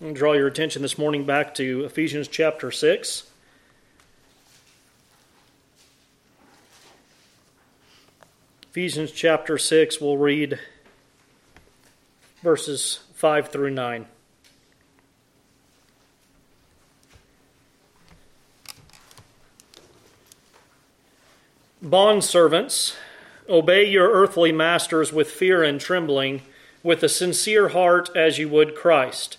And draw your attention this morning back to Ephesians chapter 6. Ephesians chapter 6, we'll read verses 5 through 9. Bondservants, obey your earthly masters with fear and trembling, with a sincere heart as you would Christ,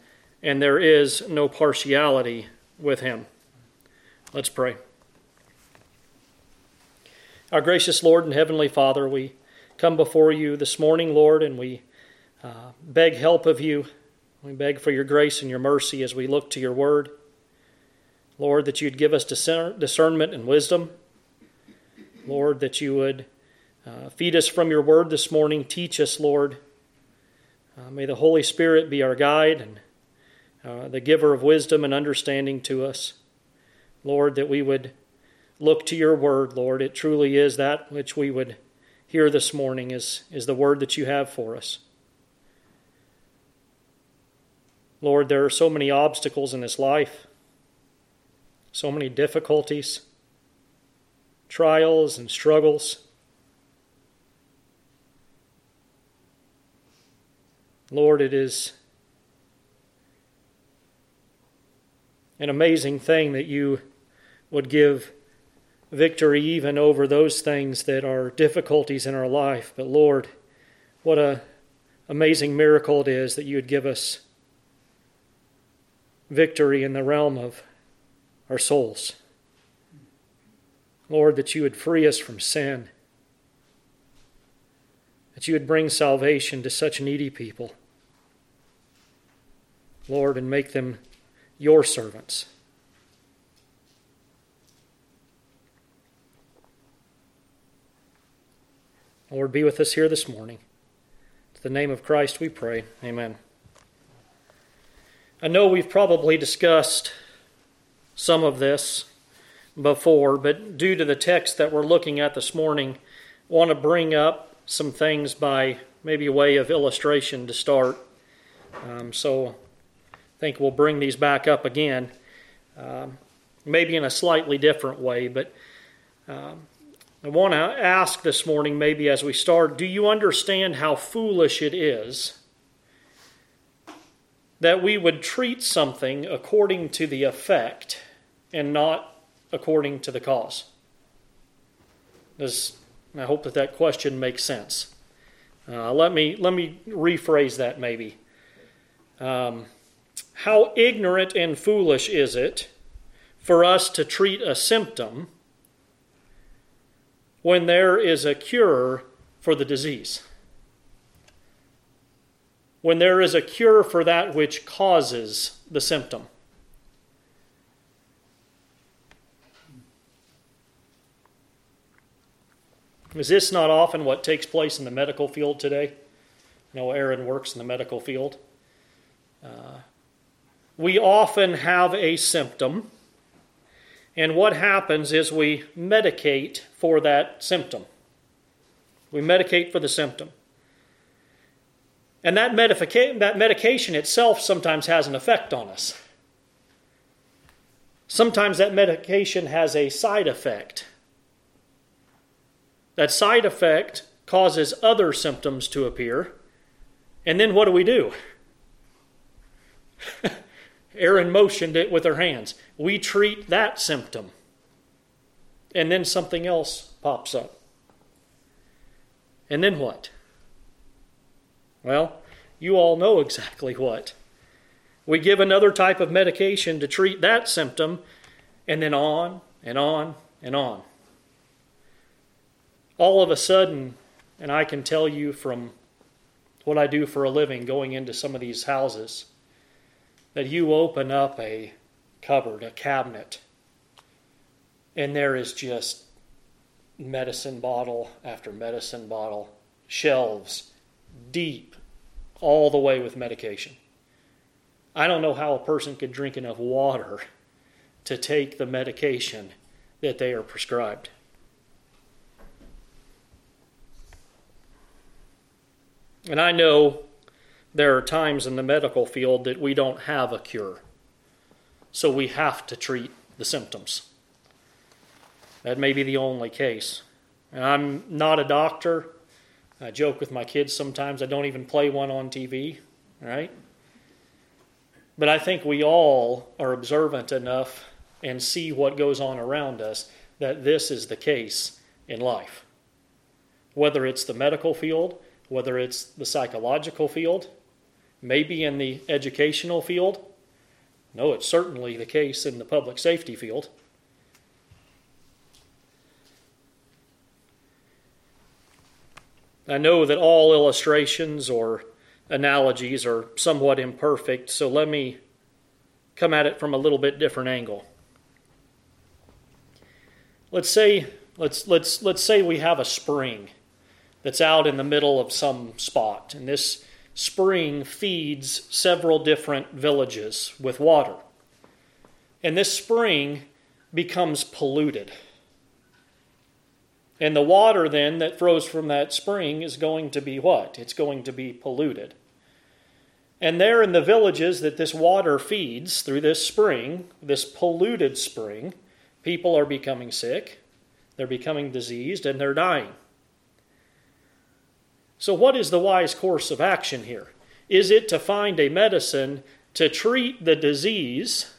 and there is no partiality with him. Let's pray. Our gracious Lord and Heavenly Father, we come before you this morning, Lord, and we uh, beg help of you. We beg for your grace and your mercy as we look to your word. Lord, that you'd give us discernment and wisdom. Lord, that you would uh, feed us from your word this morning. Teach us, Lord. Uh, may the Holy Spirit be our guide and uh, the giver of wisdom and understanding to us. Lord, that we would look to your word, Lord. It truly is that which we would hear this morning is, is the word that you have for us. Lord, there are so many obstacles in this life, so many difficulties trials and struggles. Lord, it is an amazing thing that you would give victory even over those things that are difficulties in our life. But Lord, what a amazing miracle it is that you would give us victory in the realm of our souls. Lord, that you would free us from sin, that you would bring salvation to such needy people, Lord, and make them your servants. Lord, be with us here this morning. In the name of Christ we pray. Amen. I know we've probably discussed some of this before, but due to the text that we're looking at this morning, I want to bring up some things by maybe way of illustration to start. Um, so think we'll bring these back up again, um, maybe in a slightly different way. But um, I want to ask this morning, maybe as we start, do you understand how foolish it is? That we would treat something according to the effect and not according to the cause. Does, I hope that that question makes sense. Uh, let me let me rephrase that maybe. Um, how ignorant and foolish is it for us to treat a symptom when there is a cure for the disease? When there is a cure for that which causes the symptom? Is this not often what takes place in the medical field today? You know, Erin works in the medical field. Uh, we often have a symptom, and what happens is we medicate for that symptom. We medicate for the symptom. And that, medica- that medication itself sometimes has an effect on us. Sometimes that medication has a side effect that side effect causes other symptoms to appear. And then what do we do? Erin motioned it with her hands. We treat that symptom. And then something else pops up. And then what? Well, you all know exactly what. We give another type of medication to treat that symptom, and then on and on and on all of a sudden, and I can tell you from what I do for a living going into some of these houses, that you open up a cupboard, a cabinet, and there is just medicine bottle after medicine bottle, shelves deep, all the way with medication. I don't know how a person could drink enough water to take the medication that they are prescribed. And I know there are times in the medical field that we don't have a cure. So we have to treat the symptoms. That may be the only case. And I'm not a doctor. I joke with my kids sometimes. I don't even play one on TV, right? But I think we all are observant enough and see what goes on around us that this is the case in life. Whether it's the medical field, whether it's the psychological field, maybe in the educational field. No, it's certainly the case in the public safety field. I know that all illustrations or analogies are somewhat imperfect, so let me come at it from a little bit different angle. Let's say let's let's let's say we have a spring that's out in the middle of some spot and this spring feeds several different villages with water. And this spring becomes polluted. And the water then that flows from that spring is going to be what? It's going to be polluted. And there in the villages that this water feeds through this spring, this polluted spring, people are becoming sick, they're becoming diseased, and they're dying. So, what is the wise course of action here? Is it to find a medicine to treat the disease,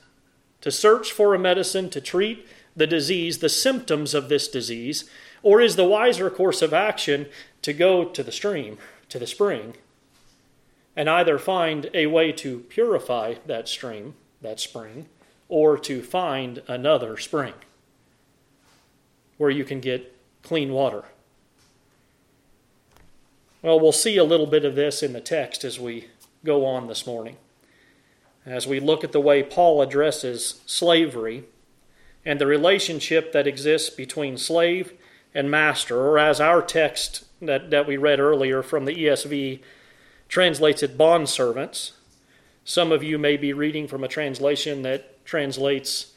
to search for a medicine to treat the disease, the symptoms of this disease? Or is the wiser course of action to go to the stream, to the spring, and either find a way to purify that stream, that spring, or to find another spring where you can get clean water? Well, we'll see a little bit of this in the text as we go on this morning. As we look at the way Paul addresses slavery and the relationship that exists between slave and master, or as our text that, that we read earlier from the ESV translates it bond servants. Some of you may be reading from a translation that translates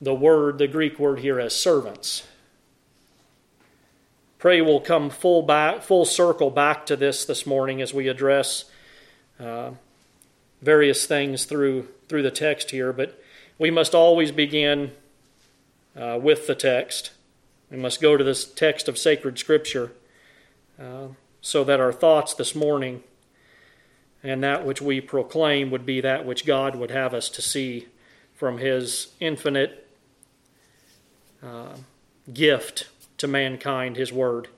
the word, the Greek word here, as servants. Pray we'll come full back, full circle back to this this morning as we address uh, various things through through the text here. But we must always begin uh, with the text. We must go to this text of sacred Scripture uh, so that our thoughts this morning and that which we proclaim would be that which God would have us to see from His infinite uh, gift to mankind His Word,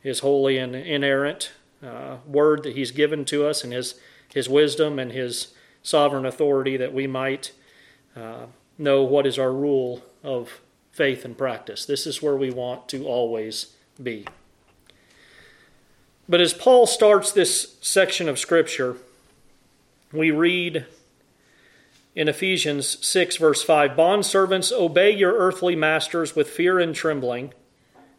His holy and inerrant uh, Word that He's given to us, and His, His wisdom and His sovereign authority that we might uh, know what is our rule of faith and practice. This is where we want to always be. But as Paul starts this section of Scripture, we read in Ephesians 6, verse 5 Bondservants, obey your earthly masters with fear and trembling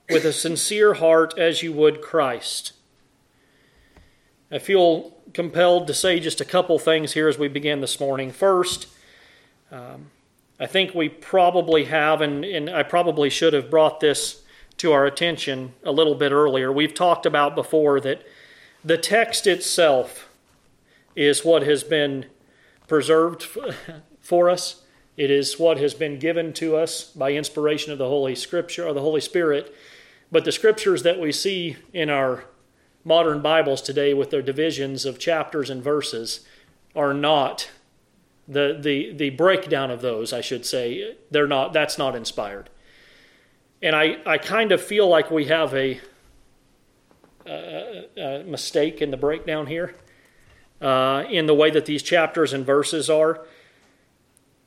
with a sincere heart as you would Christ. I feel compelled to say just a couple things here as we begin this morning. First, um, I think we probably have, and, and I probably should have brought this to our attention a little bit earlier. We've talked about before that the text itself is what has been preserved for us. It is what has been given to us by inspiration of the Holy Scripture or the Holy Spirit but the scriptures that we see in our modern Bibles today with their divisions of chapters and verses are not the the the breakdown of those, I should say, they're not that's not inspired. And I, I kind of feel like we have a, a, a mistake in the breakdown here uh, in the way that these chapters and verses are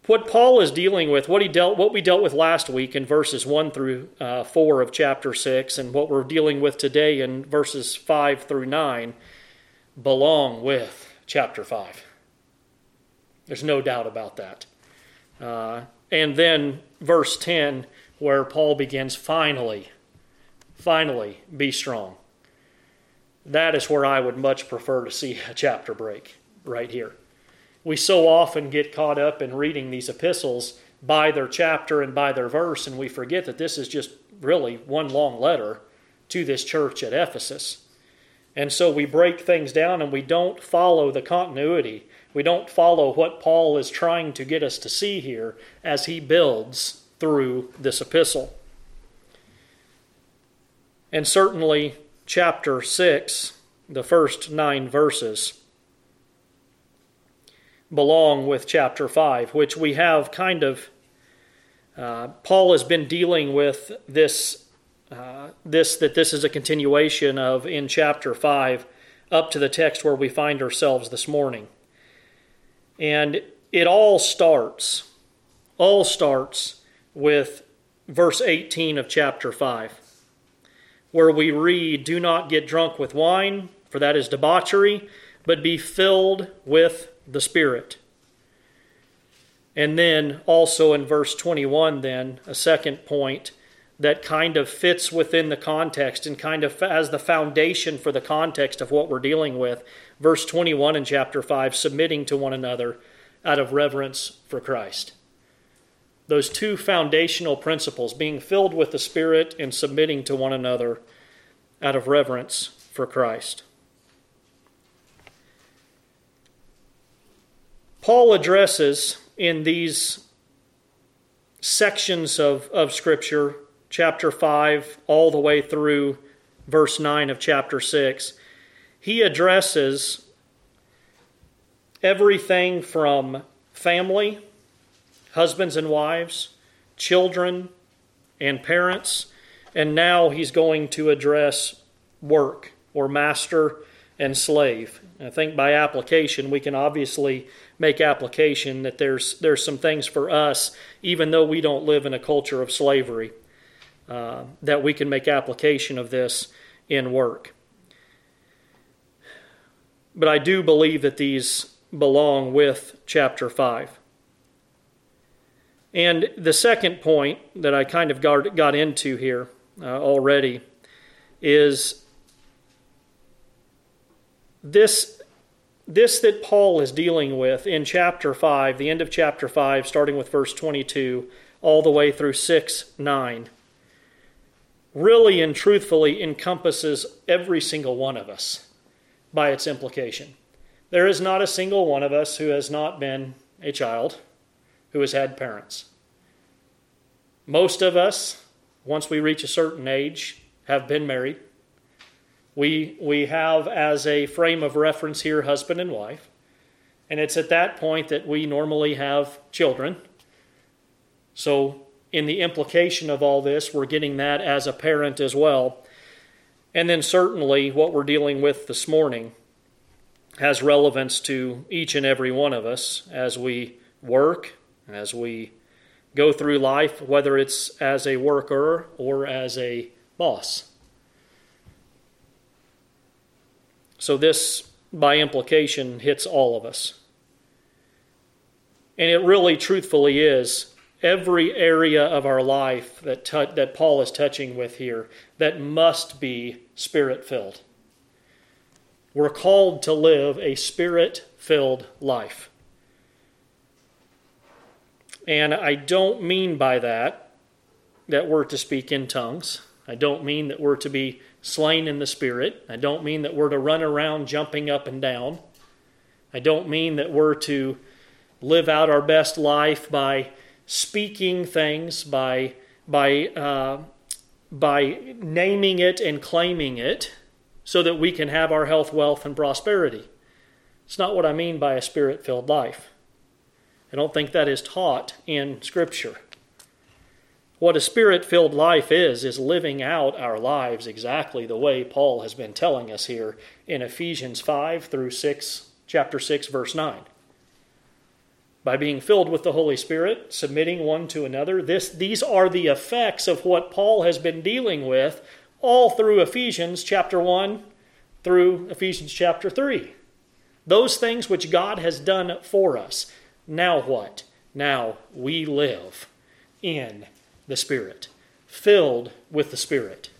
what Paul is dealing with, what he dealt, what we dealt with last week in verses one through uh, four of chapter six, and what we're dealing with today in verses five through nine, belong with chapter five. There's no doubt about that. Uh, and then verse 10, where Paul begins, finally, finally, be strong. That is where I would much prefer to see a chapter break, right here. We so often get caught up in reading these epistles by their chapter and by their verse, and we forget that this is just really one long letter to this church at Ephesus. And so we break things down and we don't follow the continuity. We don't follow what Paul is trying to get us to see here as he builds through this epistle. And certainly, chapter 6, the first nine verses, belong with chapter 5, which we have kind of. Uh, Paul has been dealing with this uh, this that this is a continuation of in chapter 5 up to the text where we find ourselves this morning. And it all starts all starts with verse 18 of chapter 5 where we read do not get drunk with wine for that is debauchery but be filled with the spirit. And then also in verse 21 then a second point that kind of fits within the context and kind of as the foundation for the context of what we're dealing with. Verse 21 in chapter 5 submitting to one another out of reverence for Christ. Those two foundational principles, being filled with the Spirit and submitting to one another out of reverence for Christ. Paul addresses in these sections of, of Scripture chapter 5 all the way through verse 9 of chapter 6, he addresses everything from family, husbands and wives, children, and parents, and now he's going to address work or master and slave. I think by application, we can obviously make application that there's, there's some things for us, even though we don't live in a culture of slavery. Uh, that we can make application of this in work. But I do believe that these belong with chapter 5. And the second point that I kind of got, got into here uh, already is this, this that Paul is dealing with in chapter 5, the end of chapter 5, starting with verse 22, all the way through 6 9 really and truthfully encompasses every single one of us by its implication. There is not a single one of us who has not been a child who has had parents. Most of us, once we reach a certain age, have been married. We, we have as a frame of reference here husband and wife. And it's at that point that we normally have children. So in the implication of all this, we're getting that as a parent as well. And then, certainly, what we're dealing with this morning has relevance to each and every one of us as we work, as we go through life, whether it's as a worker or as a boss. So, this, by implication, hits all of us. And it really, truthfully, is every area of our life that, tu- that Paul is touching with here that must be spirit filled. We're called to live a spirit filled life. And I don't mean by that that we're to speak in tongues. I don't mean that we're to be slain in the spirit. I don't mean that we're to run around jumping up and down. I don't mean that we're to live out our best life by speaking things, by, by, uh, by naming it and claiming it, so that we can have our health, wealth, and prosperity. It's not what I mean by a spirit filled life. I don't think that is taught in Scripture. What a spirit filled life is, is living out our lives exactly the way Paul has been telling us here in Ephesians 5 through 6, chapter 6, verse 9 by being filled with the Holy Spirit, submitting one to another. This, these are the effects of what Paul has been dealing with all through Ephesians chapter 1 through Ephesians chapter 3. Those things which God has done for us. Now what? Now we live in the Spirit, filled with the Spirit.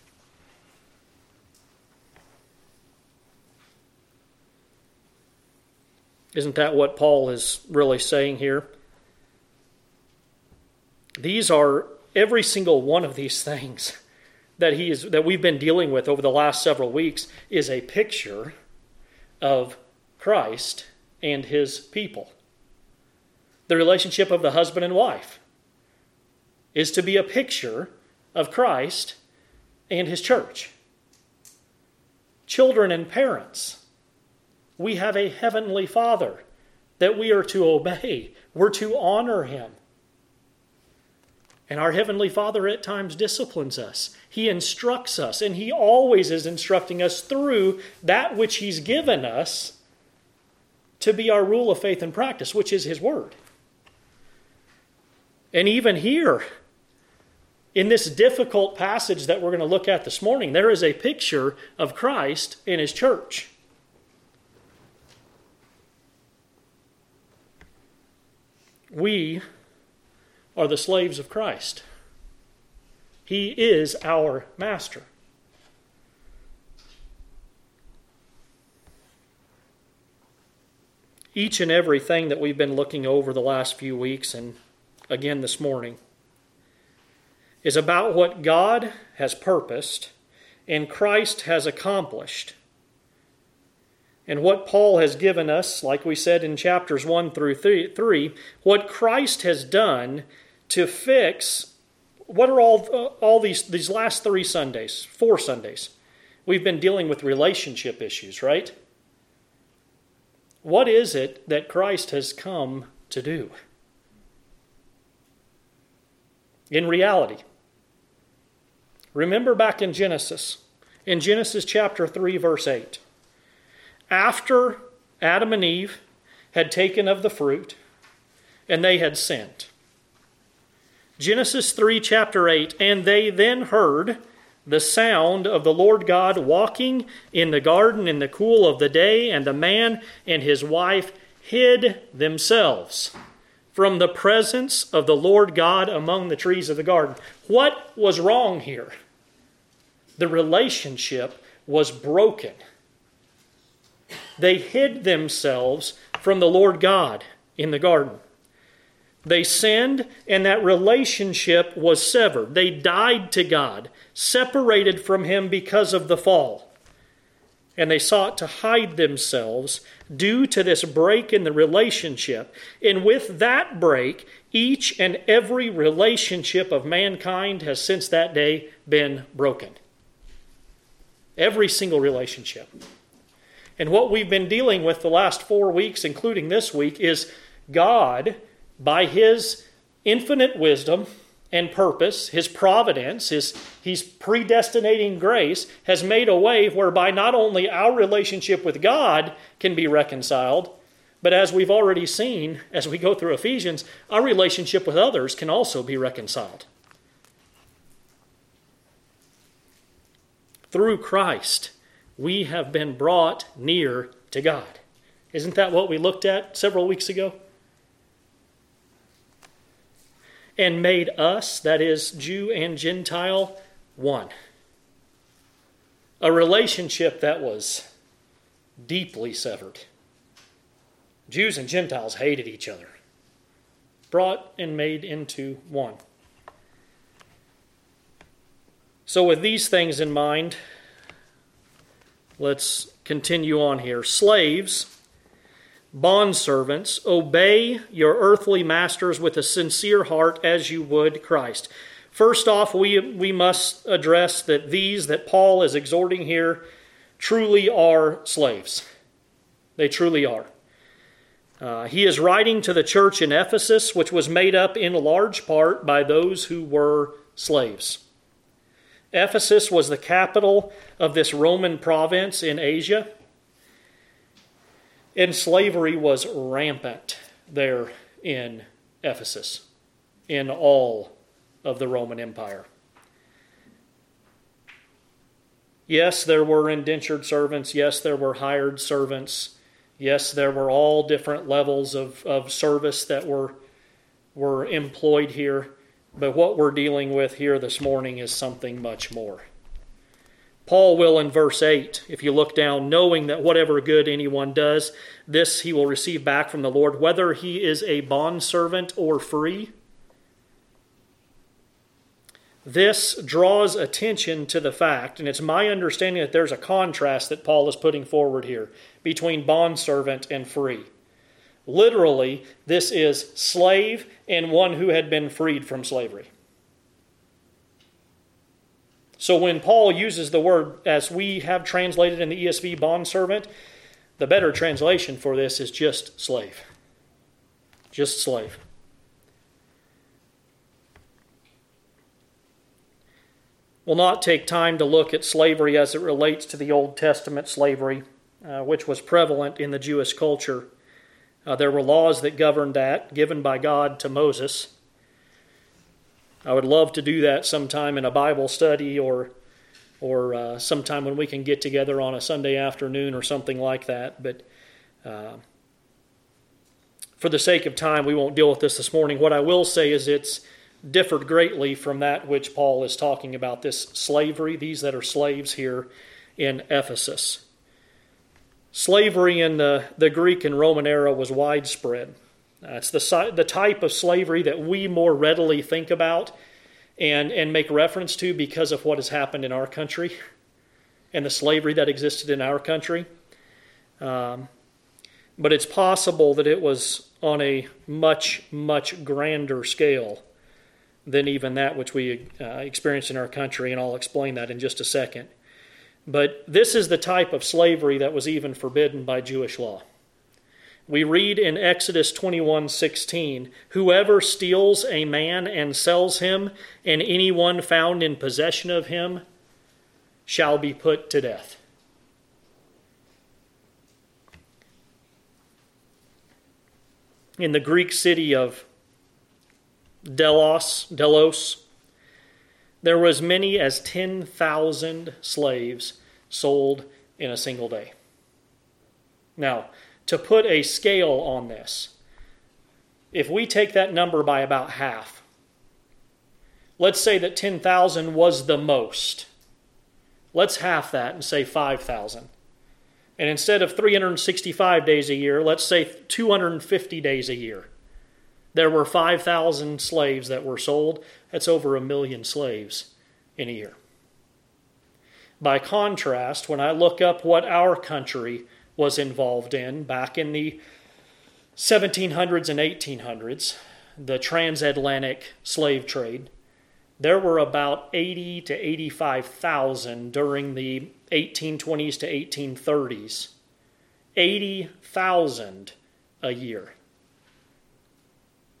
Isn't that what Paul is really saying here? These are every single one of these things that he is that we've been dealing with over the last several weeks is a picture of Christ and his people. The relationship of the husband and wife is to be a picture of Christ and his church. Children and parents, we have a heavenly Father that we are to obey, we're to honor him. And our Heavenly Father at times disciplines us. He instructs us, and He always is instructing us through that which He's given us to be our rule of faith and practice, which is His Word. And even here, in this difficult passage that we're going to look at this morning, there is a picture of Christ in His church. We are the slaves of Christ. He is our master. Each and everything that we've been looking over the last few weeks and again this morning is about what God has purposed and Christ has accomplished. And what Paul has given us, like we said in chapters 1 through 3, what Christ has done to fix what are all all these these last three Sundays, four Sundays. We've been dealing with relationship issues, right? What is it that Christ has come to do? In reality, remember back in Genesis, in Genesis chapter 3 verse 8. After Adam and Eve had taken of the fruit and they had sinned, Genesis 3, chapter 8. And they then heard the sound of the Lord God walking in the garden in the cool of the day, and the man and his wife hid themselves from the presence of the Lord God among the trees of the garden. What was wrong here? The relationship was broken. They hid themselves from the Lord God in the garden. They sinned, and that relationship was severed. They died to God, separated from Him because of the fall. And they sought to hide themselves due to this break in the relationship. And with that break, each and every relationship of mankind has since that day been broken. Every single relationship. And what we've been dealing with the last four weeks, including this week, is God by his infinite wisdom and purpose, his providence, his he's predestinating grace has made a way whereby not only our relationship with God can be reconciled, but as we've already seen as we go through Ephesians, our relationship with others can also be reconciled. Through Christ, we have been brought near to God. Isn't that what we looked at several weeks ago? And made us, that is, Jew and Gentile, one. A relationship that was deeply severed. Jews and Gentiles hated each other, brought and made into one. So, with these things in mind, let's continue on here. Slaves Bondservants, obey your earthly masters with a sincere heart as you would Christ. First off, we, we must address that these that Paul is exhorting here truly are slaves. They truly are. Uh, he is writing to the church in Ephesus, which was made up in large part by those who were slaves. Ephesus was the capital of this Roman province in Asia and slavery was rampant there in Ephesus, in all of the Roman Empire. Yes, there were indentured servants. Yes, there were hired servants. Yes, there were all different levels of, of service that were, were employed here, but what we're dealing with here this morning is something much more. Paul will in verse 8, if you look down, knowing that whatever good anyone does, this he will receive back from the Lord, whether he is a bondservant or free. This draws attention to the fact, and it's my understanding that there's a contrast that Paul is putting forward here between bondservant and free. Literally, this is slave and one who had been freed from slavery. So when Paul uses the word, as we have translated in the ESV, bondservant, the better translation for this is just slave. Just slave. We'll not take time to look at slavery as it relates to the Old Testament slavery, uh, which was prevalent in the Jewish culture. Uh, there were laws that governed that, given by God to Moses. I would love to do that sometime in a Bible study or, or uh, sometime when we can get together on a Sunday afternoon or something like that. But uh, for the sake of time, we won't deal with this this morning. What I will say is it's differed greatly from that which Paul is talking about this slavery, these that are slaves here in Ephesus. Slavery in the, the Greek and Roman era was widespread. It's the, the type of slavery that we more readily think about and, and make reference to because of what has happened in our country and the slavery that existed in our country. Um, but it's possible that it was on a much, much grander scale than even that which we uh, experience in our country, and I'll explain that in just a second. But this is the type of slavery that was even forbidden by Jewish law. We read in Exodus 21:16, "Whoever steals a man and sells him, and anyone found in possession of him, shall be put to death." In the Greek city of Delos, Delos, there were as many as 10,000 slaves sold in a single day. Now, to put a scale on this, if we take that number by about half, let's say that 10,000 was the most. Let's half that and say 5,000. And instead of 365 days a year, let's say 250 days a year. There were 5,000 slaves that were sold. That's over a million slaves in a year. By contrast, when I look up what our country was involved in back in the 1700s and 1800s, the transatlantic slave trade, there were about 80 to 85,000 during the 1820s to 1830s. 80,000 a year.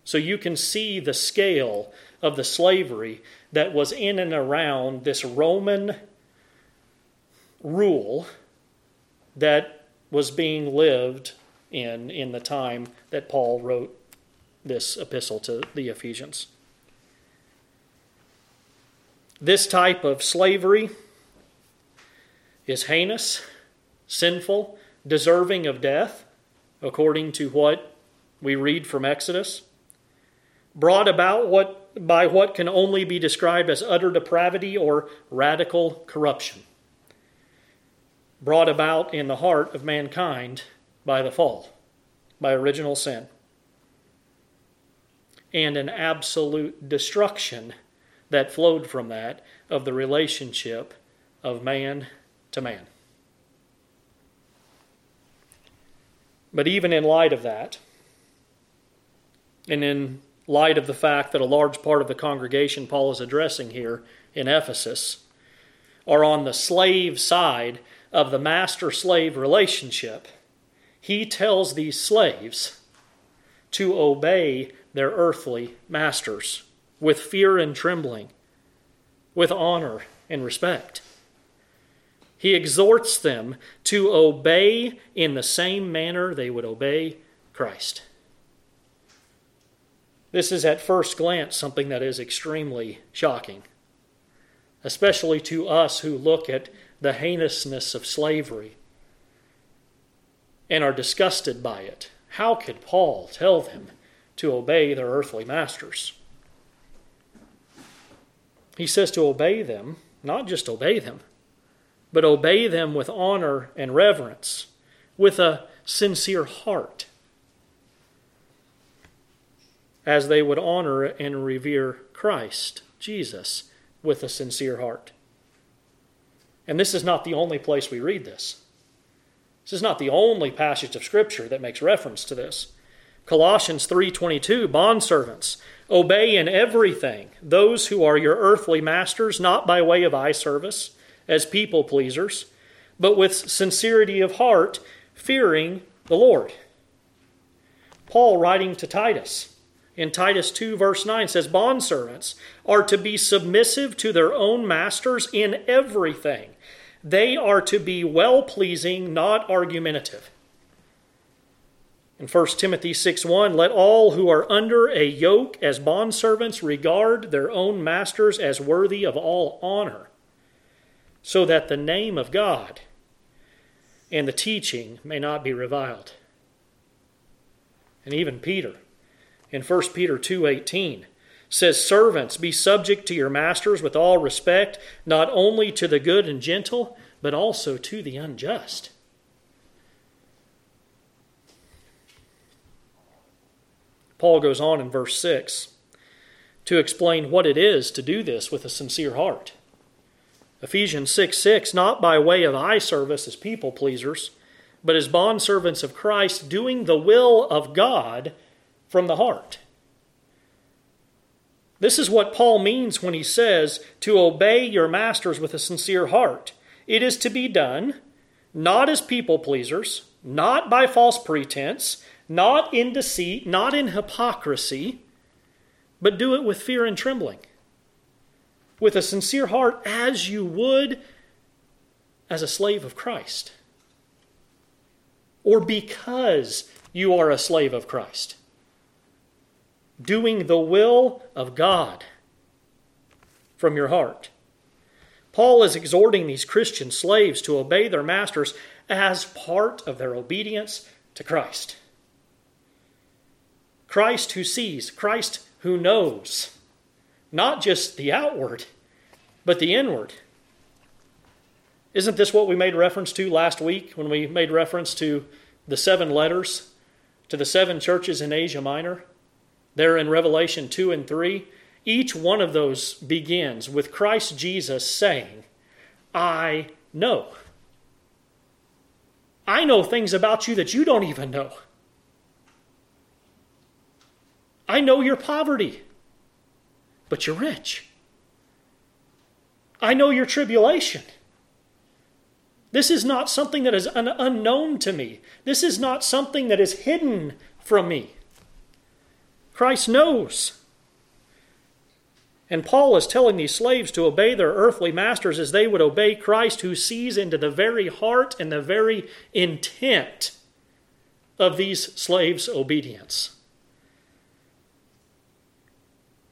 So you can see the scale of the slavery that was in and around this Roman rule that was being lived in in the time that Paul wrote this epistle to the Ephesians. This type of slavery is heinous, sinful, deserving of death, according to what we read from Exodus brought about what, by what can only be described as utter depravity or radical corruption, brought about in the heart of mankind by the fall, by original sin, and an absolute destruction that flowed from that of the relationship of man to man. But even in light of that, and in light of the fact that a large part of the congregation Paul is addressing here in Ephesus are on the slave side of the master slave relationship, he tells these slaves to obey their earthly masters with fear and trembling, with honor and respect. He exhorts them to obey in the same manner they would obey Christ. This is at first glance something that is extremely shocking, especially to us who look at the heinousness of slavery and are disgusted by it. How could Paul tell them to obey their earthly masters? He says to obey them, not just obey them, but obey them with honor and reverence, with a sincere heart, as they would honor and revere Christ, Jesus, with a sincere heart. And this is not the only place we read this. This is not the only passage of scripture that makes reference to this. Colossians 3:22 Bondservants obey in everything those who are your earthly masters not by way of eye service as people pleasers but with sincerity of heart fearing the Lord. Paul writing to Titus in Titus 2 verse 9 says bondservants are to be submissive to their own masters in everything they are to be well pleasing, not argumentative. In 1 Timothy 6 1, let all who are under a yoke as bondservants regard their own masters as worthy of all honor, so that the name of God and the teaching may not be reviled. And even Peter, in 1 Peter 2:18, says, Servants, be subject to your masters with all respect, not only to the good and gentle, but also to the unjust. Paul goes on in verse 6 to explain what it is to do this with a sincere heart. Ephesians 6 6, not by way of eye service as people pleasers, but as bondservants of Christ, doing the will of God from the heart. This is what Paul means when he says to obey your masters with a sincere heart. It is to be done not as people pleasers, not by false pretense, not in deceit, not in hypocrisy, but do it with fear and trembling, with a sincere heart, as you would as a slave of Christ, or because you are a slave of Christ doing the will of God from your heart. Paul is exhorting these Christian slaves to obey their masters as part of their obedience to Christ. Christ who sees, Christ who knows, not just the outward, but the inward. Isn't this what we made reference to last week when we made reference to the seven letters to the seven churches in Asia Minor? There in Revelation 2 and 3, each one of those begins with Christ Jesus saying, I know. I know things about you that you don't even know. I know your poverty, but you're rich. I know your tribulation. This is not something that is un- unknown to me. This is not something that is hidden from me. Christ knows. And Paul is telling these slaves to obey their earthly masters as they would obey Christ, who sees into the very heart and the very intent of these slaves' obedience.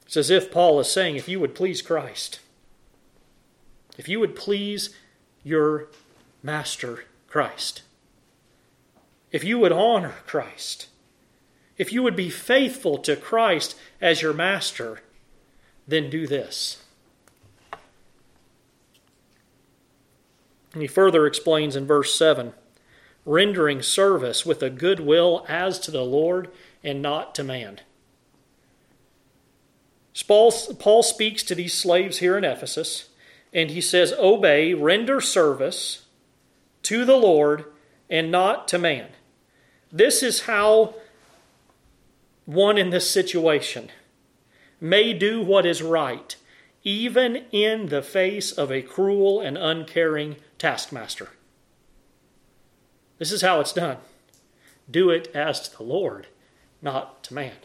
It's as if Paul is saying, if you would please Christ, if you would please your master Christ, if you would honor Christ, if you would be faithful to Christ as your master, then do this. And he further explains in verse 7 rendering service with a good will as to the Lord and not to man. Paul, Paul speaks to these slaves here in Ephesus, and he says, Obey, render service to the Lord and not to man. This is how one in this situation may do what is right, even in the face of a cruel and uncaring taskmaster. This is how it's done. Do it as to the Lord, not to man.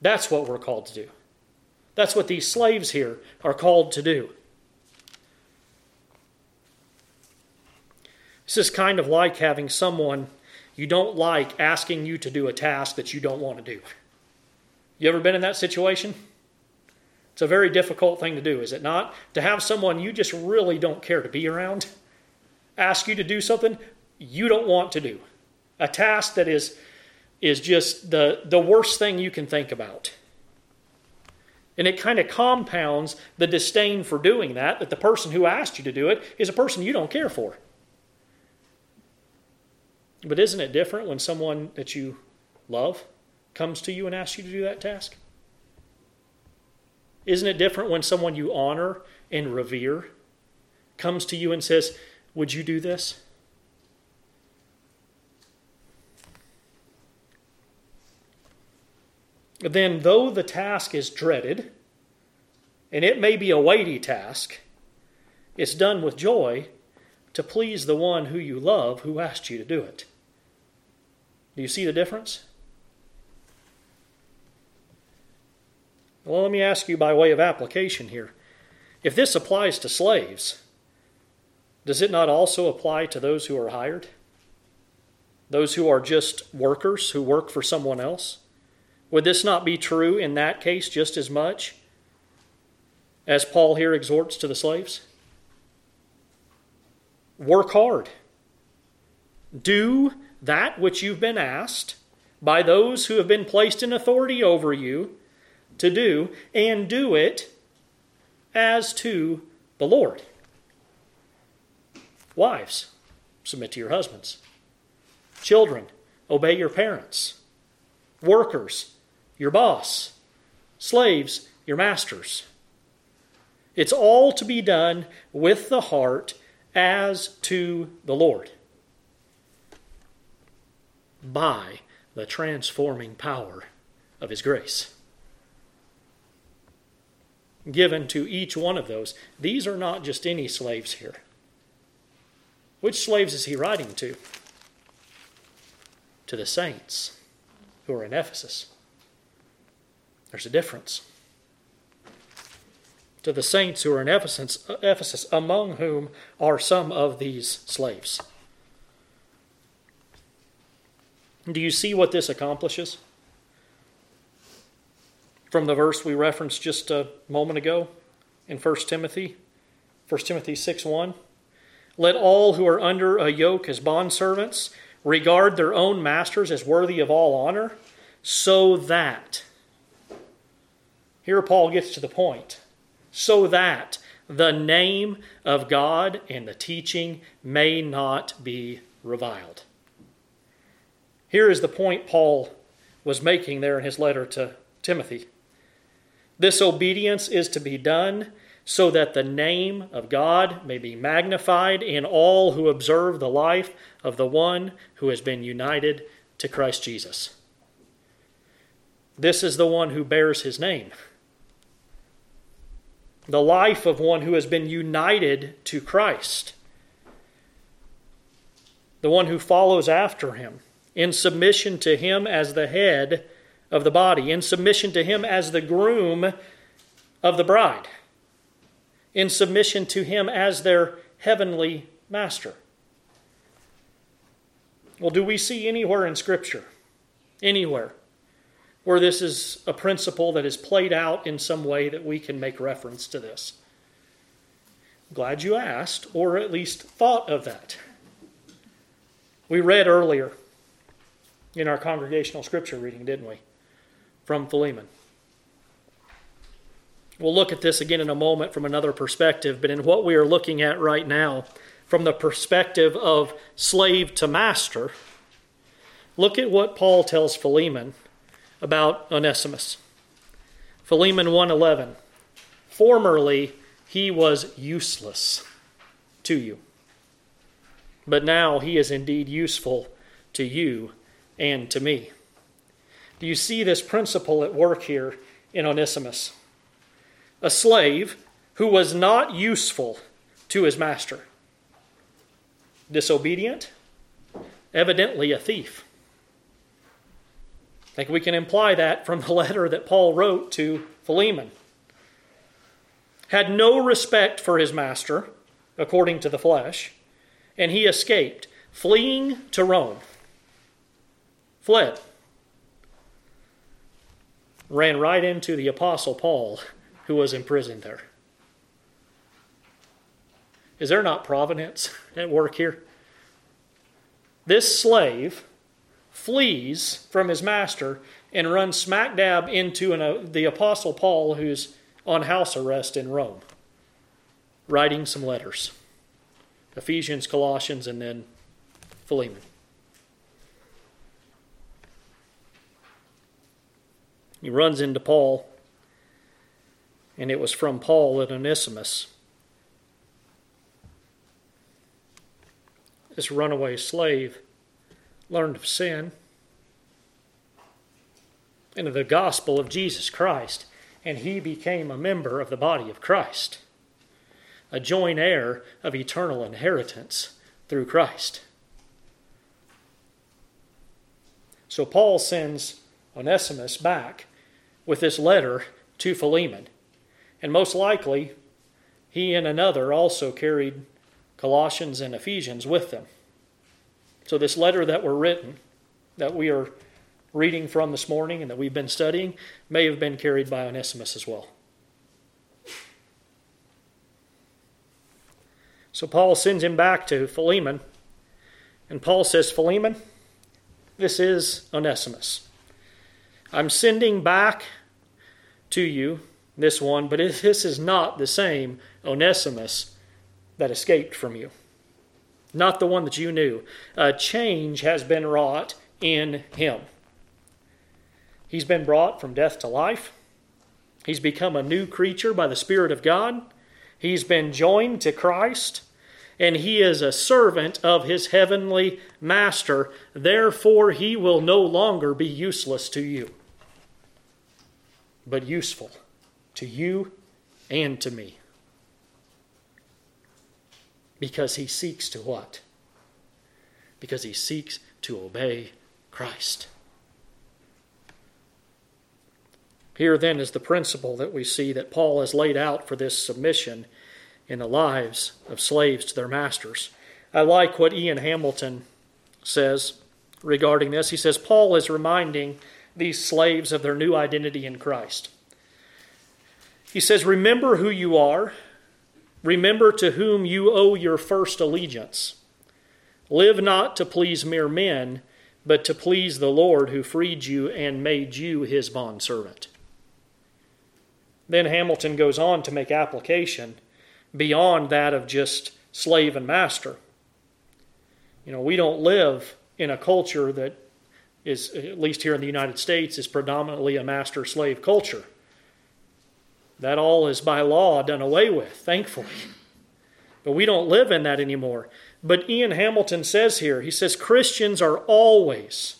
That's what we're called to do. That's what these slaves here are called to do. This is kind of like having someone you don't like asking you to do a task that you don't want to do. You ever been in that situation? It's a very difficult thing to do, is it not? To have someone you just really don't care to be around ask you to do something you don't want to do, a task that is, is just the, the worst thing you can think about. And it kind of compounds the disdain for doing that, that the person who asked you to do it is a person you don't care for. But isn't it different when someone that you love comes to you and asks you to do that task? Isn't it different when someone you honor and revere comes to you and says, Would you do this? Then, though the task is dreaded, and it may be a weighty task, it's done with joy to please the one who you love who asked you to do it. Do you see the difference? Well, let me ask you by way of application here. If this applies to slaves, does it not also apply to those who are hired? Those who are just workers who work for someone else? Would this not be true in that case just as much as Paul here exhorts to the slaves? Work hard. Do that which you've been asked by those who have been placed in authority over you to do, and do it as to the Lord. Wives, submit to your husbands. Children, obey your parents. Workers, your boss. Slaves, your masters. It's all to be done with the heart as to the Lord by the transforming power of His grace given to each one of those. These are not just any slaves here. Which slaves is he writing to? To the saints who are in Ephesus. There's a difference. To the saints who are in Ephesus, Ephesus, among whom are some of these slaves. Do you see what this accomplishes? from the verse we referenced just a moment ago in 1 Timothy, 1 Timothy 6 1. Let all who are under a yoke as bondservants regard their own masters as worthy of all honor, so that, here Paul gets to the point, so that the name of God and the teaching may not be reviled. Here is the point Paul was making there in his letter to Timothy. This obedience is to be done so that the name of God may be magnified in all who observe the life of the one who has been united to Christ Jesus. This is the one who bears his name. The life of one who has been united to Christ. The one who follows after him in submission to him as the head of the body, in submission to him as the groom of the bride, in submission to him as their heavenly master. Well, do we see anywhere in Scripture, anywhere, where this is a principle that is played out in some way that we can make reference to this? Glad you asked, or at least thought of that. We read earlier in our congregational scripture reading, didn't we? from Philemon. We'll look at this again in a moment from another perspective, but in what we are looking at right now, from the perspective of slave to master, look at what Paul tells Philemon about Onesimus. Philemon 1:11 Formerly he was useless to you, but now he is indeed useful to you and to me. Do you see this principle at work here in Onesimus? A slave who was not useful to his master, disobedient, evidently a thief. I think we can imply that from the letter that Paul wrote to Philemon. Had no respect for his master, according to the flesh, and he escaped, fleeing to Rome. Fled ran right into the Apostle Paul, who was imprisoned there. Is there not providence at work here? this slave flees from his master and runs smack dab into an, uh, the Apostle Paul, who's on house arrest in Rome, writing some letters Ephesians, Colossians, and then Philemon. He runs into Paul, and it was from Paul that Onesimus, this runaway slave, learned of sin and of the gospel of Jesus Christ, and he became a member of the body of Christ, a joint heir of eternal inheritance through Christ. So Paul sends Onesimus back with this letter to Philemon. And most likely, he and another also carried Colossians and Ephesians with them. So, this letter that were written, that we are reading from this morning and that we've been studying, may have been carried by Onesimus as well. So, Paul sends him back to Philemon, and Paul says, Philemon, this is Onesimus. I'm sending back to you this one, but this is not the same Onesimus that escaped from you. Not the one that you knew. A change has been wrought in him. He's been brought from death to life. He's become a new creature by the Spirit of God. He's been joined to Christ and he is a servant of his heavenly master. Therefore, he will no longer be useless to you, but useful to you and to me. Because he seeks to what? Because he seeks to obey Christ. Here then is the principle that we see that Paul has laid out for this submission in the lives of slaves to their masters. I like what Ian Hamilton says regarding this. He says, Paul is reminding these slaves of their new identity in Christ. He says, Remember who you are, remember to whom you owe your first allegiance. Live not to please mere men, but to please the Lord who freed you and made you his bondservant. Then Hamilton goes on to make application beyond that of just slave and master. You know, we don't live in a culture that is, at least here in the United States, is predominantly a master slave culture. That all is by law done away with, thankfully. But we don't live in that anymore. But Ian Hamilton says here, he says Christians are always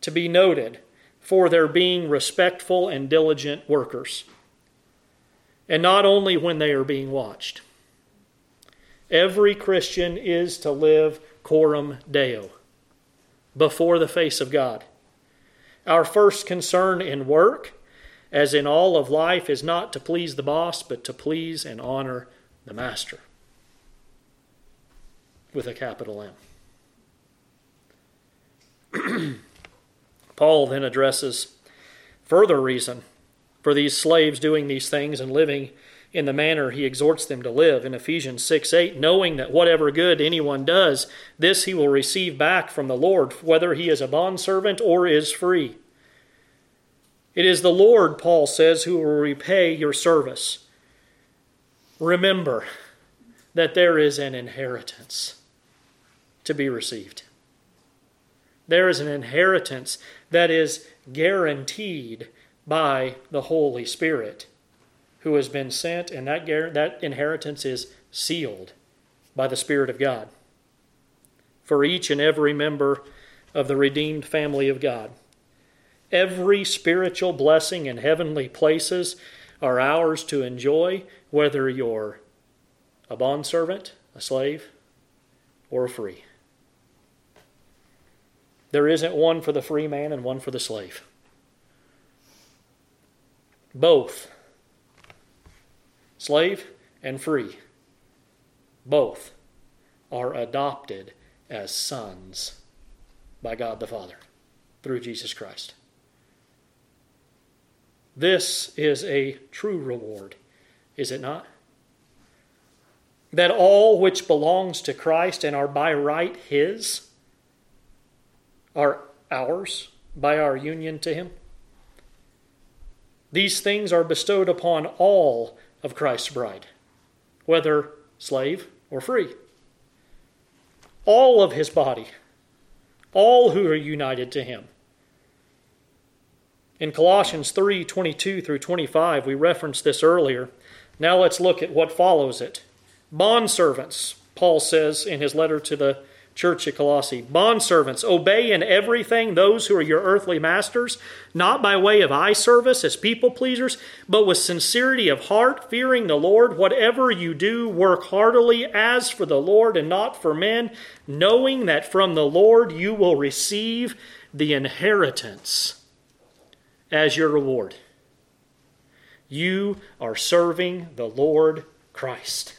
to be noted for their being respectful and diligent workers and not only when they are being watched. Every Christian is to live coram deo, before the face of God. Our first concern in work, as in all of life, is not to please the boss, but to please and honor the master. With a capital M. Paul then addresses further reason for these slaves doing these things and living in the manner he exhorts them to live in Ephesians 6 8, knowing that whatever good anyone does, this he will receive back from the Lord, whether he is a bondservant or is free. It is the Lord, Paul says, who will repay your service. Remember that there is an inheritance to be received. There is an inheritance that is guaranteed by the Holy Spirit who has been sent, and that, that inheritance is sealed by the Spirit of God for each and every member of the redeemed family of God. Every spiritual blessing in heavenly places are ours to enjoy, whether you're a bondservant, a slave, or a free. There isn't one for the free man and one for the slave. Both. Slave and free. Both are adopted as sons by God the Father through Jesus Christ. This is a true reward, is it not? That all which belongs to Christ and are by right His are ours by our union to him. These things are bestowed upon all of Christ's bride, whether slave or free. All of his body, all who are united to him. In Colossians 3 22 through 25, we referenced this earlier. Now let's look at what follows it. Bondservants, Paul says in his letter to the church at Colossae. Bondservants, obey in everything those who are your earthly masters, not by way of eye service as people pleasers, but with sincerity of heart, fearing the Lord. Whatever you do, work heartily as for the Lord and not for men, knowing that from the Lord you will receive the inheritance as your reward. You are serving the Lord Christ.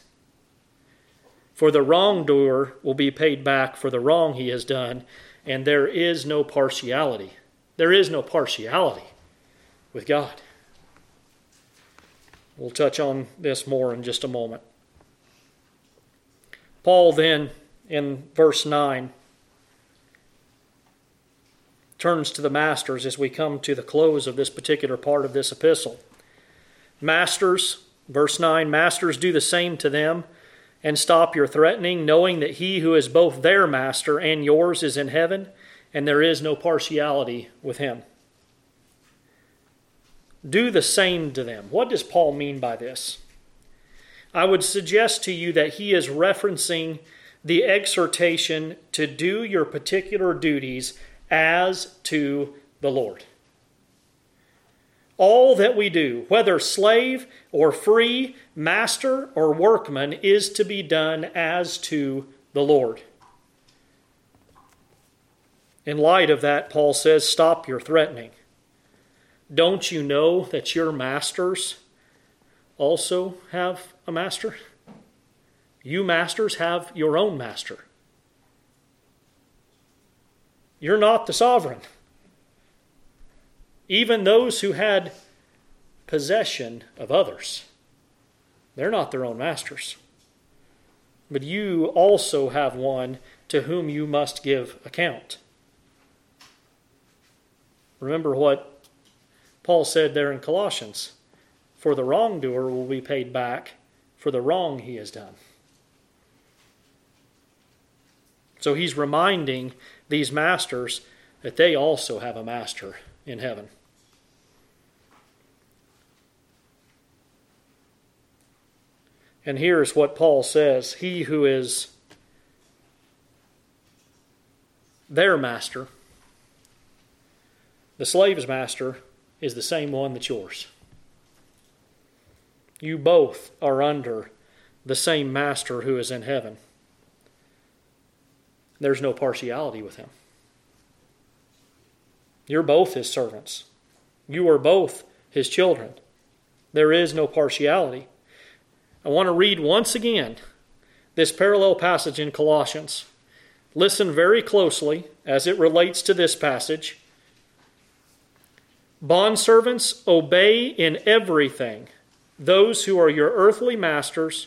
For the wrongdoer will be paid back for the wrong he has done, and there is no partiality. There is no partiality with God. We'll touch on this more in just a moment. Paul then, in verse 9, turns to the masters as we come to the close of this particular part of this epistle. Masters, verse 9, masters do the same to them and stop your threatening, knowing that he who is both their master and yours is in heaven, and there is no partiality with him. Do the same to them. What does Paul mean by this? I would suggest to you that he is referencing the exhortation to do your particular duties as to the Lord. All that we do, whether slave or free, master or workman, is to be done as to the Lord. In light of that, Paul says, Stop your threatening. Don't you know that your masters also have a master? You masters have your own master. You're not the sovereign. Even those who had possession of others, they're not their own masters. But you also have one to whom you must give account. Remember what Paul said there in Colossians For the wrongdoer will be paid back for the wrong he has done. So he's reminding these masters that they also have a master in heaven. And here's what Paul says He who is their master, the slave's master, is the same one that's yours. You both are under the same master who is in heaven. There's no partiality with him. You're both his servants. You are both his children. There is no partiality. I want to read once again this parallel passage in Colossians. Listen very closely as it relates to this passage. Bondservants, obey in everything those who are your earthly masters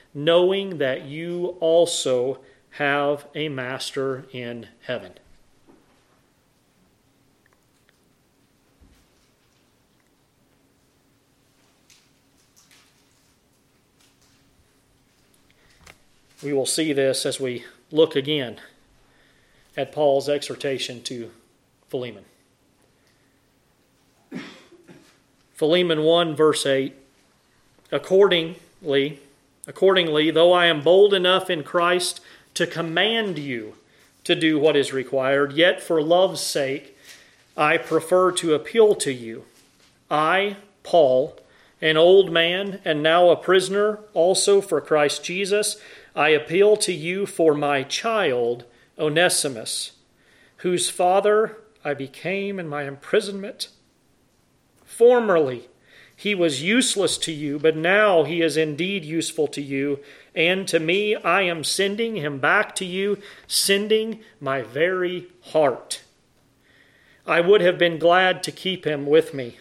knowing that you also have a master in heaven. We will see this as we look again at Paul's exhortation to Philemon. Philemon 1, verse 8 Accordingly, Accordingly, though I am bold enough in Christ to command you to do what is required, yet for love's sake I prefer to appeal to you. I, Paul, an old man and now a prisoner also for Christ Jesus, I appeal to you for my child, Onesimus, whose father I became in my imprisonment. Formerly, he was useless to you, but now he is indeed useful to you. And to me, I am sending him back to you, sending my very heart. I would have been glad to keep him with me,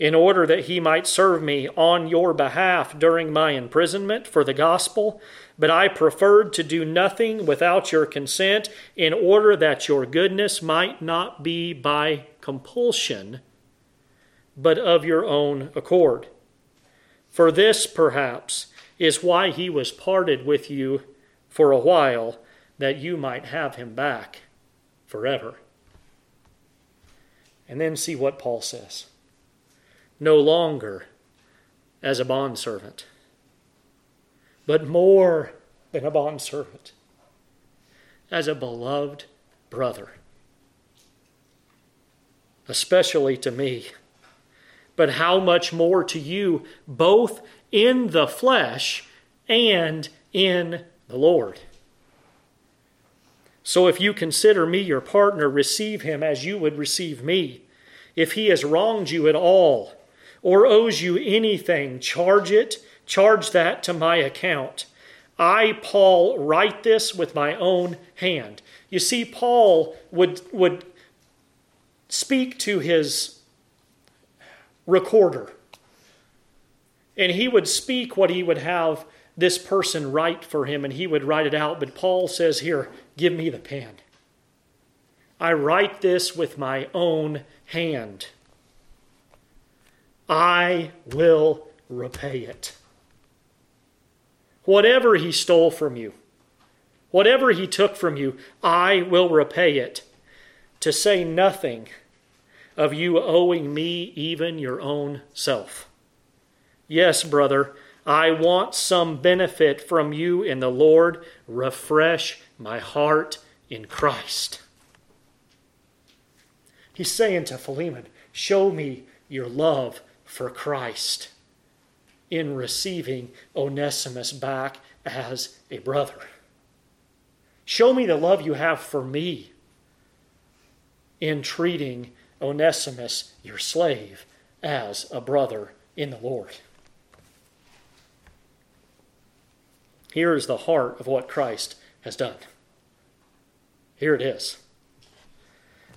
in order that he might serve me on your behalf during my imprisonment for the gospel. But I preferred to do nothing without your consent, in order that your goodness might not be by compulsion but of your own accord. For this, perhaps, is why he was parted with you for a while, that you might have him back forever. And then see what Paul says. No longer as a bondservant, but more than a bondservant, as a beloved brother, especially to me but how much more to you, both in the flesh and in the Lord. So if you consider me your partner, receive him as you would receive me. If he has wronged you at all, or owes you anything, charge it, charge that to my account. I, Paul, write this with my own hand. You see, Paul would, would speak to his recorder. And he would speak what he would have this person write for him, and he would write it out. But Paul says, Here, give me the pen. I write this with my own hand. I will repay it. Whatever he stole from you, whatever he took from you, I will repay it. To say nothing of you owing me even your own self. Yes, brother, I want some benefit from you in the Lord. Refresh my heart in Christ. He's saying to Philemon, Show me your love for Christ in receiving Onesimus back as a brother. Show me the love you have for me in treating Onesimus, your slave, as a brother in the Lord. Here is the heart of what Christ has done. Here it is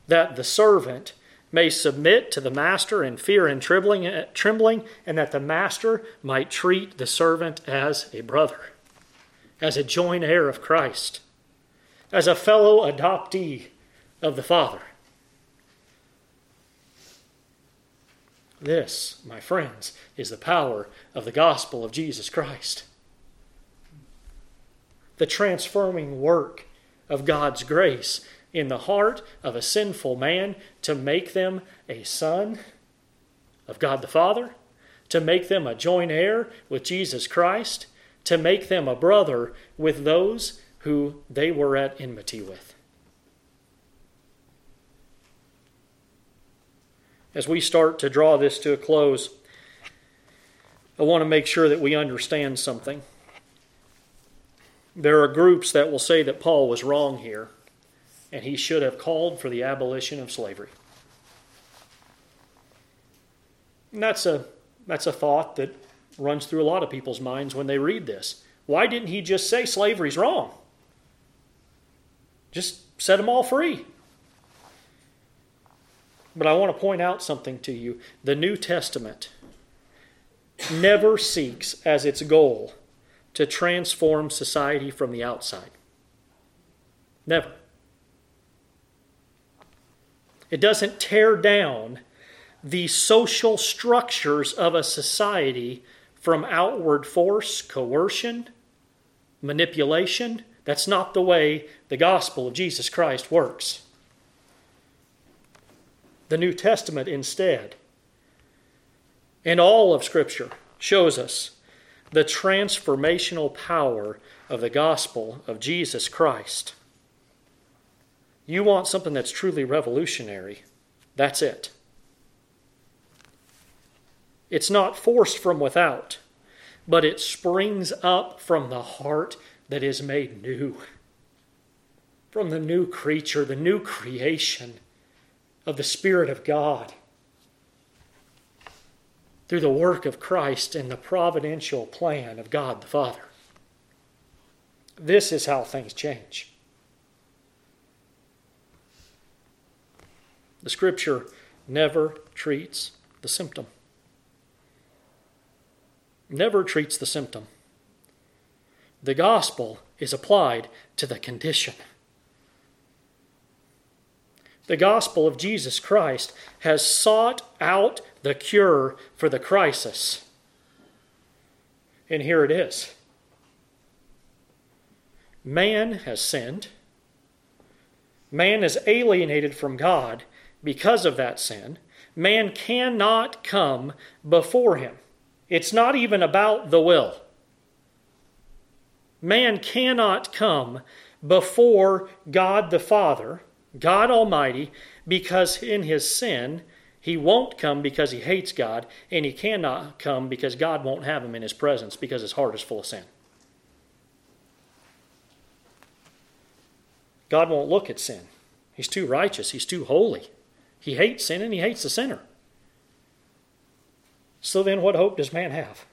that the servant may submit to the master in fear and trembling, trembling, and that the master might treat the servant as a brother, as a joint heir of Christ, as a fellow adoptee of the Father. This, my friends, is the power of the gospel of Jesus Christ. The transforming work of God's grace in the heart of a sinful man to make them a son of God the Father, to make them a joint heir with Jesus Christ, to make them a brother with those who they were at enmity with. As we start to draw this to a close, I want to make sure that we understand something. There are groups that will say that Paul was wrong here and he should have called for the abolition of slavery. And that's a, that's a thought that runs through a lot of people's minds when they read this. Why didn't he just say slavery's wrong? Just set them all free. But I want to point out something to you. The New Testament never seeks as its goal to transform society from the outside. Never. It doesn't tear down the social structures of a society from outward force, coercion, manipulation. That's not the way the gospel of Jesus Christ works the New Testament instead. And all of Scripture shows us the transformational power of the gospel of Jesus Christ. You want something that's truly revolutionary, that's it. It's not forced from without, but it springs up from the heart that is made new, from the new creature, the new creation of the Spirit of God through the work of Christ and the providential plan of God the Father. This is how things change. The Scripture never treats the symptom. Never treats the symptom. The gospel is applied to the condition. The gospel of Jesus Christ has sought out the cure for the crisis. And here it is man has sinned, man is alienated from God because of that sin. Man cannot come before him. It's not even about the will. Man cannot come before God the Father, God Almighty, because in his sin, he won't come because he hates God, and he cannot come because God won't have him in his presence because his heart is full of sin. God won't look at sin. He's too righteous, he's too holy. He hates sin and he hates the sinner. So then, what hope does man have?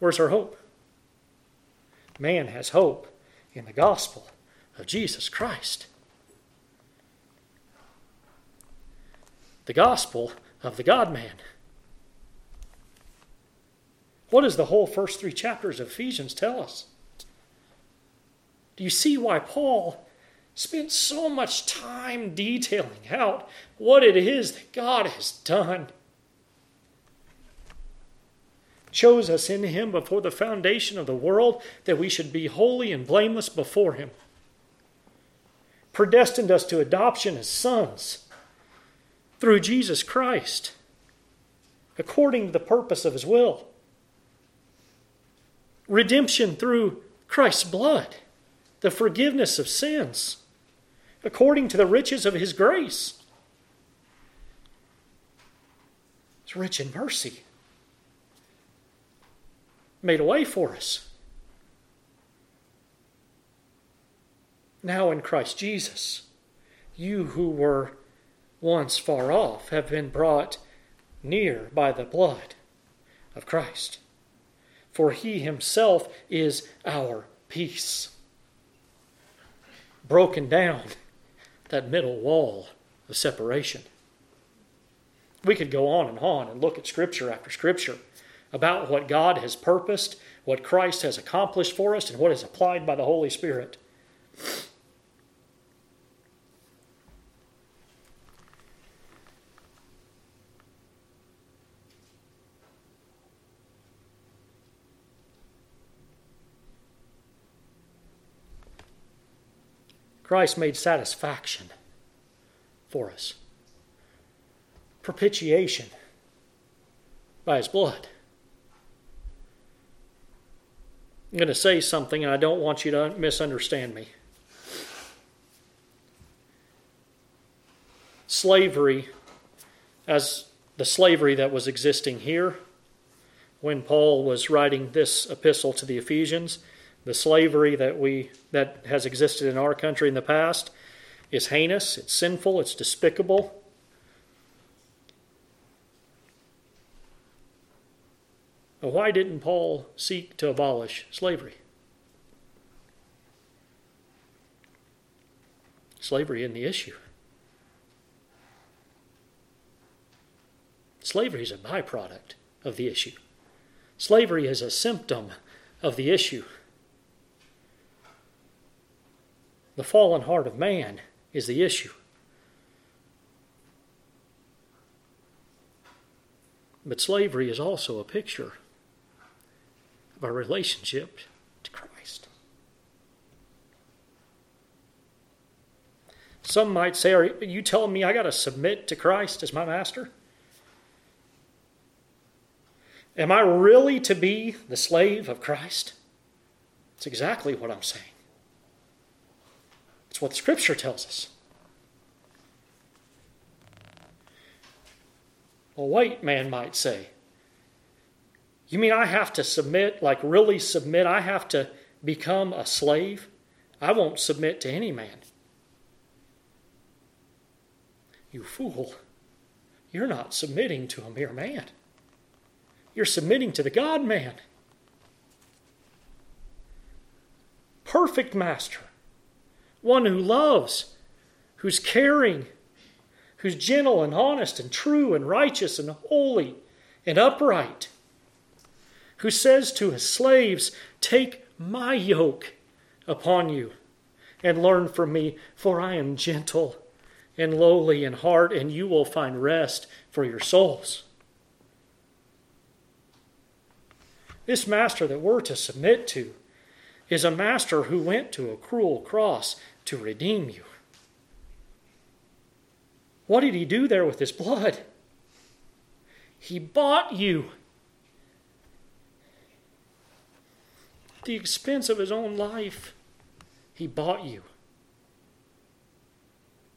Where's our hope? Man has hope in the gospel of Jesus Christ. the gospel of the God man. What does the whole first three chapters of Ephesians tell us? Do you see why Paul spent so much time detailing out what it is that God has done? Chose us in Him before the foundation of the world that we should be holy and blameless before Him. Predestined us to adoption as sons through Jesus Christ, according to the purpose of his will. Redemption through Christ's blood, the forgiveness of sins, according to the riches of his grace. It's rich in mercy. Made a way for us. Now in Christ Jesus, you who were once far off have been brought near by the blood of Christ. For he himself is our peace. Broken down that middle wall of separation. We could go on and on and look at Scripture after Scripture about what God has purposed, what Christ has accomplished for us, and what is applied by the Holy Spirit. Christ made satisfaction for us, propitiation by his blood. I'm going to say something, and I don't want you to misunderstand me. Slavery, as the slavery that was existing here when Paul was writing this epistle to the Ephesians, the slavery that we that has existed in our country in the past is heinous, it's sinful, it's despicable. Why didn't Paul seek to abolish slavery? Slavery isn't the issue. Slavery is a byproduct of the issue. Slavery is a symptom of the issue. The fallen heart of man is the issue. But slavery is also a picture of our relationship to Christ. Some might say, Are you telling me I got to submit to Christ as my master? Am I really to be the slave of Christ? That's exactly what I'm saying. It's what Scripture tells us. A white man might say, You mean I have to submit, like really submit? I have to become a slave? I won't submit to any man. You fool. You're not submitting to a mere man. You're submitting to the God man. Perfect master. One who loves, who's caring, who's gentle and honest and true and righteous and holy and upright, who says to his slaves, Take my yoke upon you and learn from me, for I am gentle and lowly in heart, and you will find rest for your souls. This master that we're to submit to is a master who went to a cruel cross to redeem you. What did he do there with his blood? He bought you. At the expense of his own life, he bought you.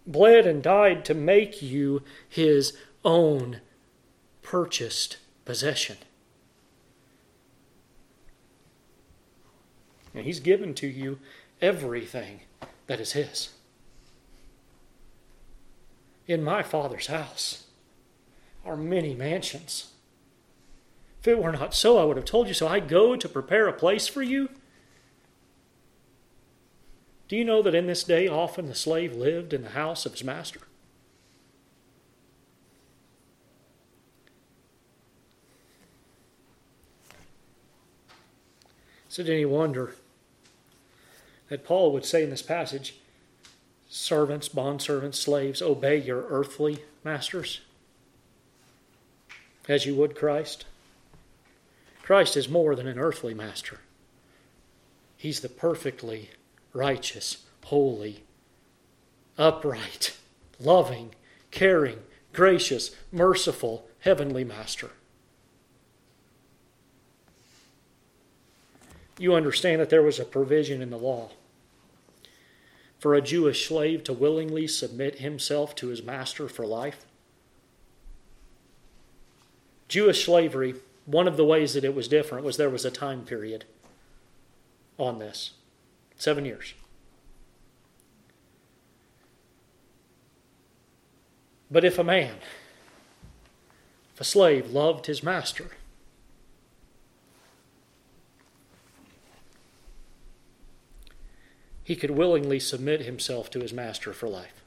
Bled and died to make you his own purchased possession. And he's given to you everything that is his in my Father's house are many mansions. If it were not so, I would have told you so. I go to prepare a place for you. Do you know that in this day often the slave lived in the house of his master? Is it any wonder that Paul would say in this passage, servants, bondservants, slaves, obey your earthly masters as you would Christ. Christ is more than an earthly master, He's the perfectly righteous, holy, upright, loving, caring, gracious, merciful, heavenly master. You understand that there was a provision in the law for a Jewish slave to willingly submit himself to his master for life? Jewish slavery, one of the ways that it was different was there was a time period on this seven years. But if a man, if a slave loved his master, he could willingly submit himself to his master for life.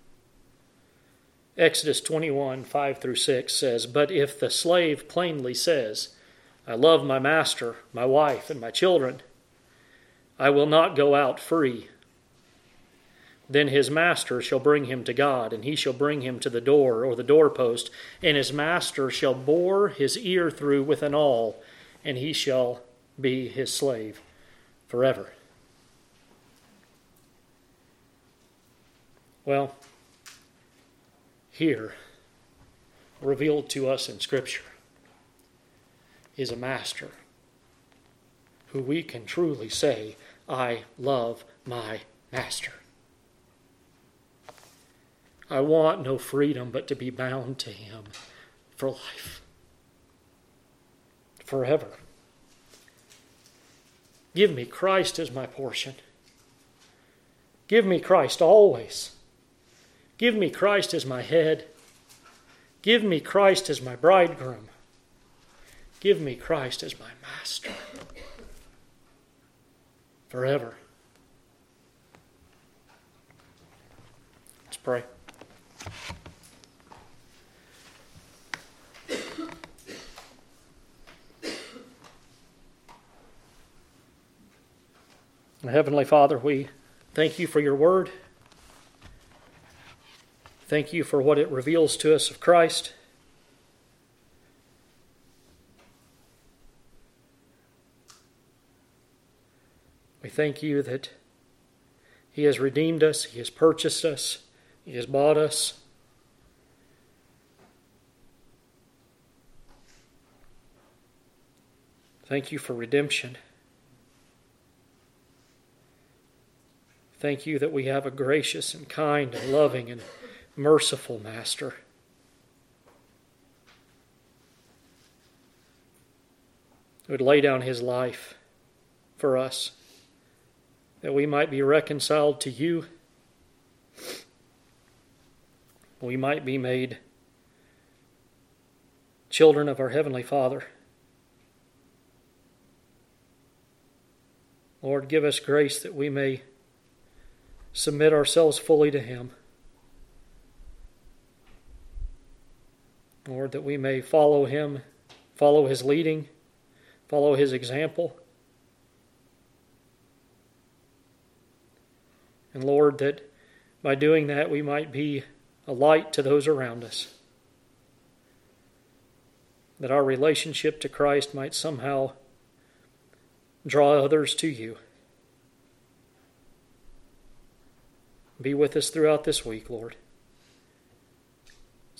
Exodus 21 5 through 6 says, But if the slave plainly says, I love my master, my wife, and my children, I will not go out free. Then his master shall bring him to God, and he shall bring him to the door or the doorpost, and his master shall bore his ear through with an awl, and he shall be his slave forever. Well, here, revealed to us in Scripture, is a master who we can truly say, I love my master. I want no freedom but to be bound to him for life, forever. Give me Christ as my portion. Give me Christ always. Give me Christ as my head. Give me Christ as my bridegroom. Give me Christ as my master. Forever. Let's pray. Heavenly Father, we thank you for your word. Thank you for what it reveals to us of Christ. We thank you that He has redeemed us, He has purchased us, He has bought us. Thank you for redemption. Thank you that we have a gracious and kind and loving and merciful Master. Who would lay down his life for us that we might be reconciled to you. we might be made children of our Heavenly Father. Lord, give us grace that we may submit ourselves fully to Him. Lord, that we may follow Him, follow His leading, follow His example. And Lord, that by doing that we might be a light to those around us. That our relationship to Christ might somehow draw others to you. Be with us throughout this week, Lord.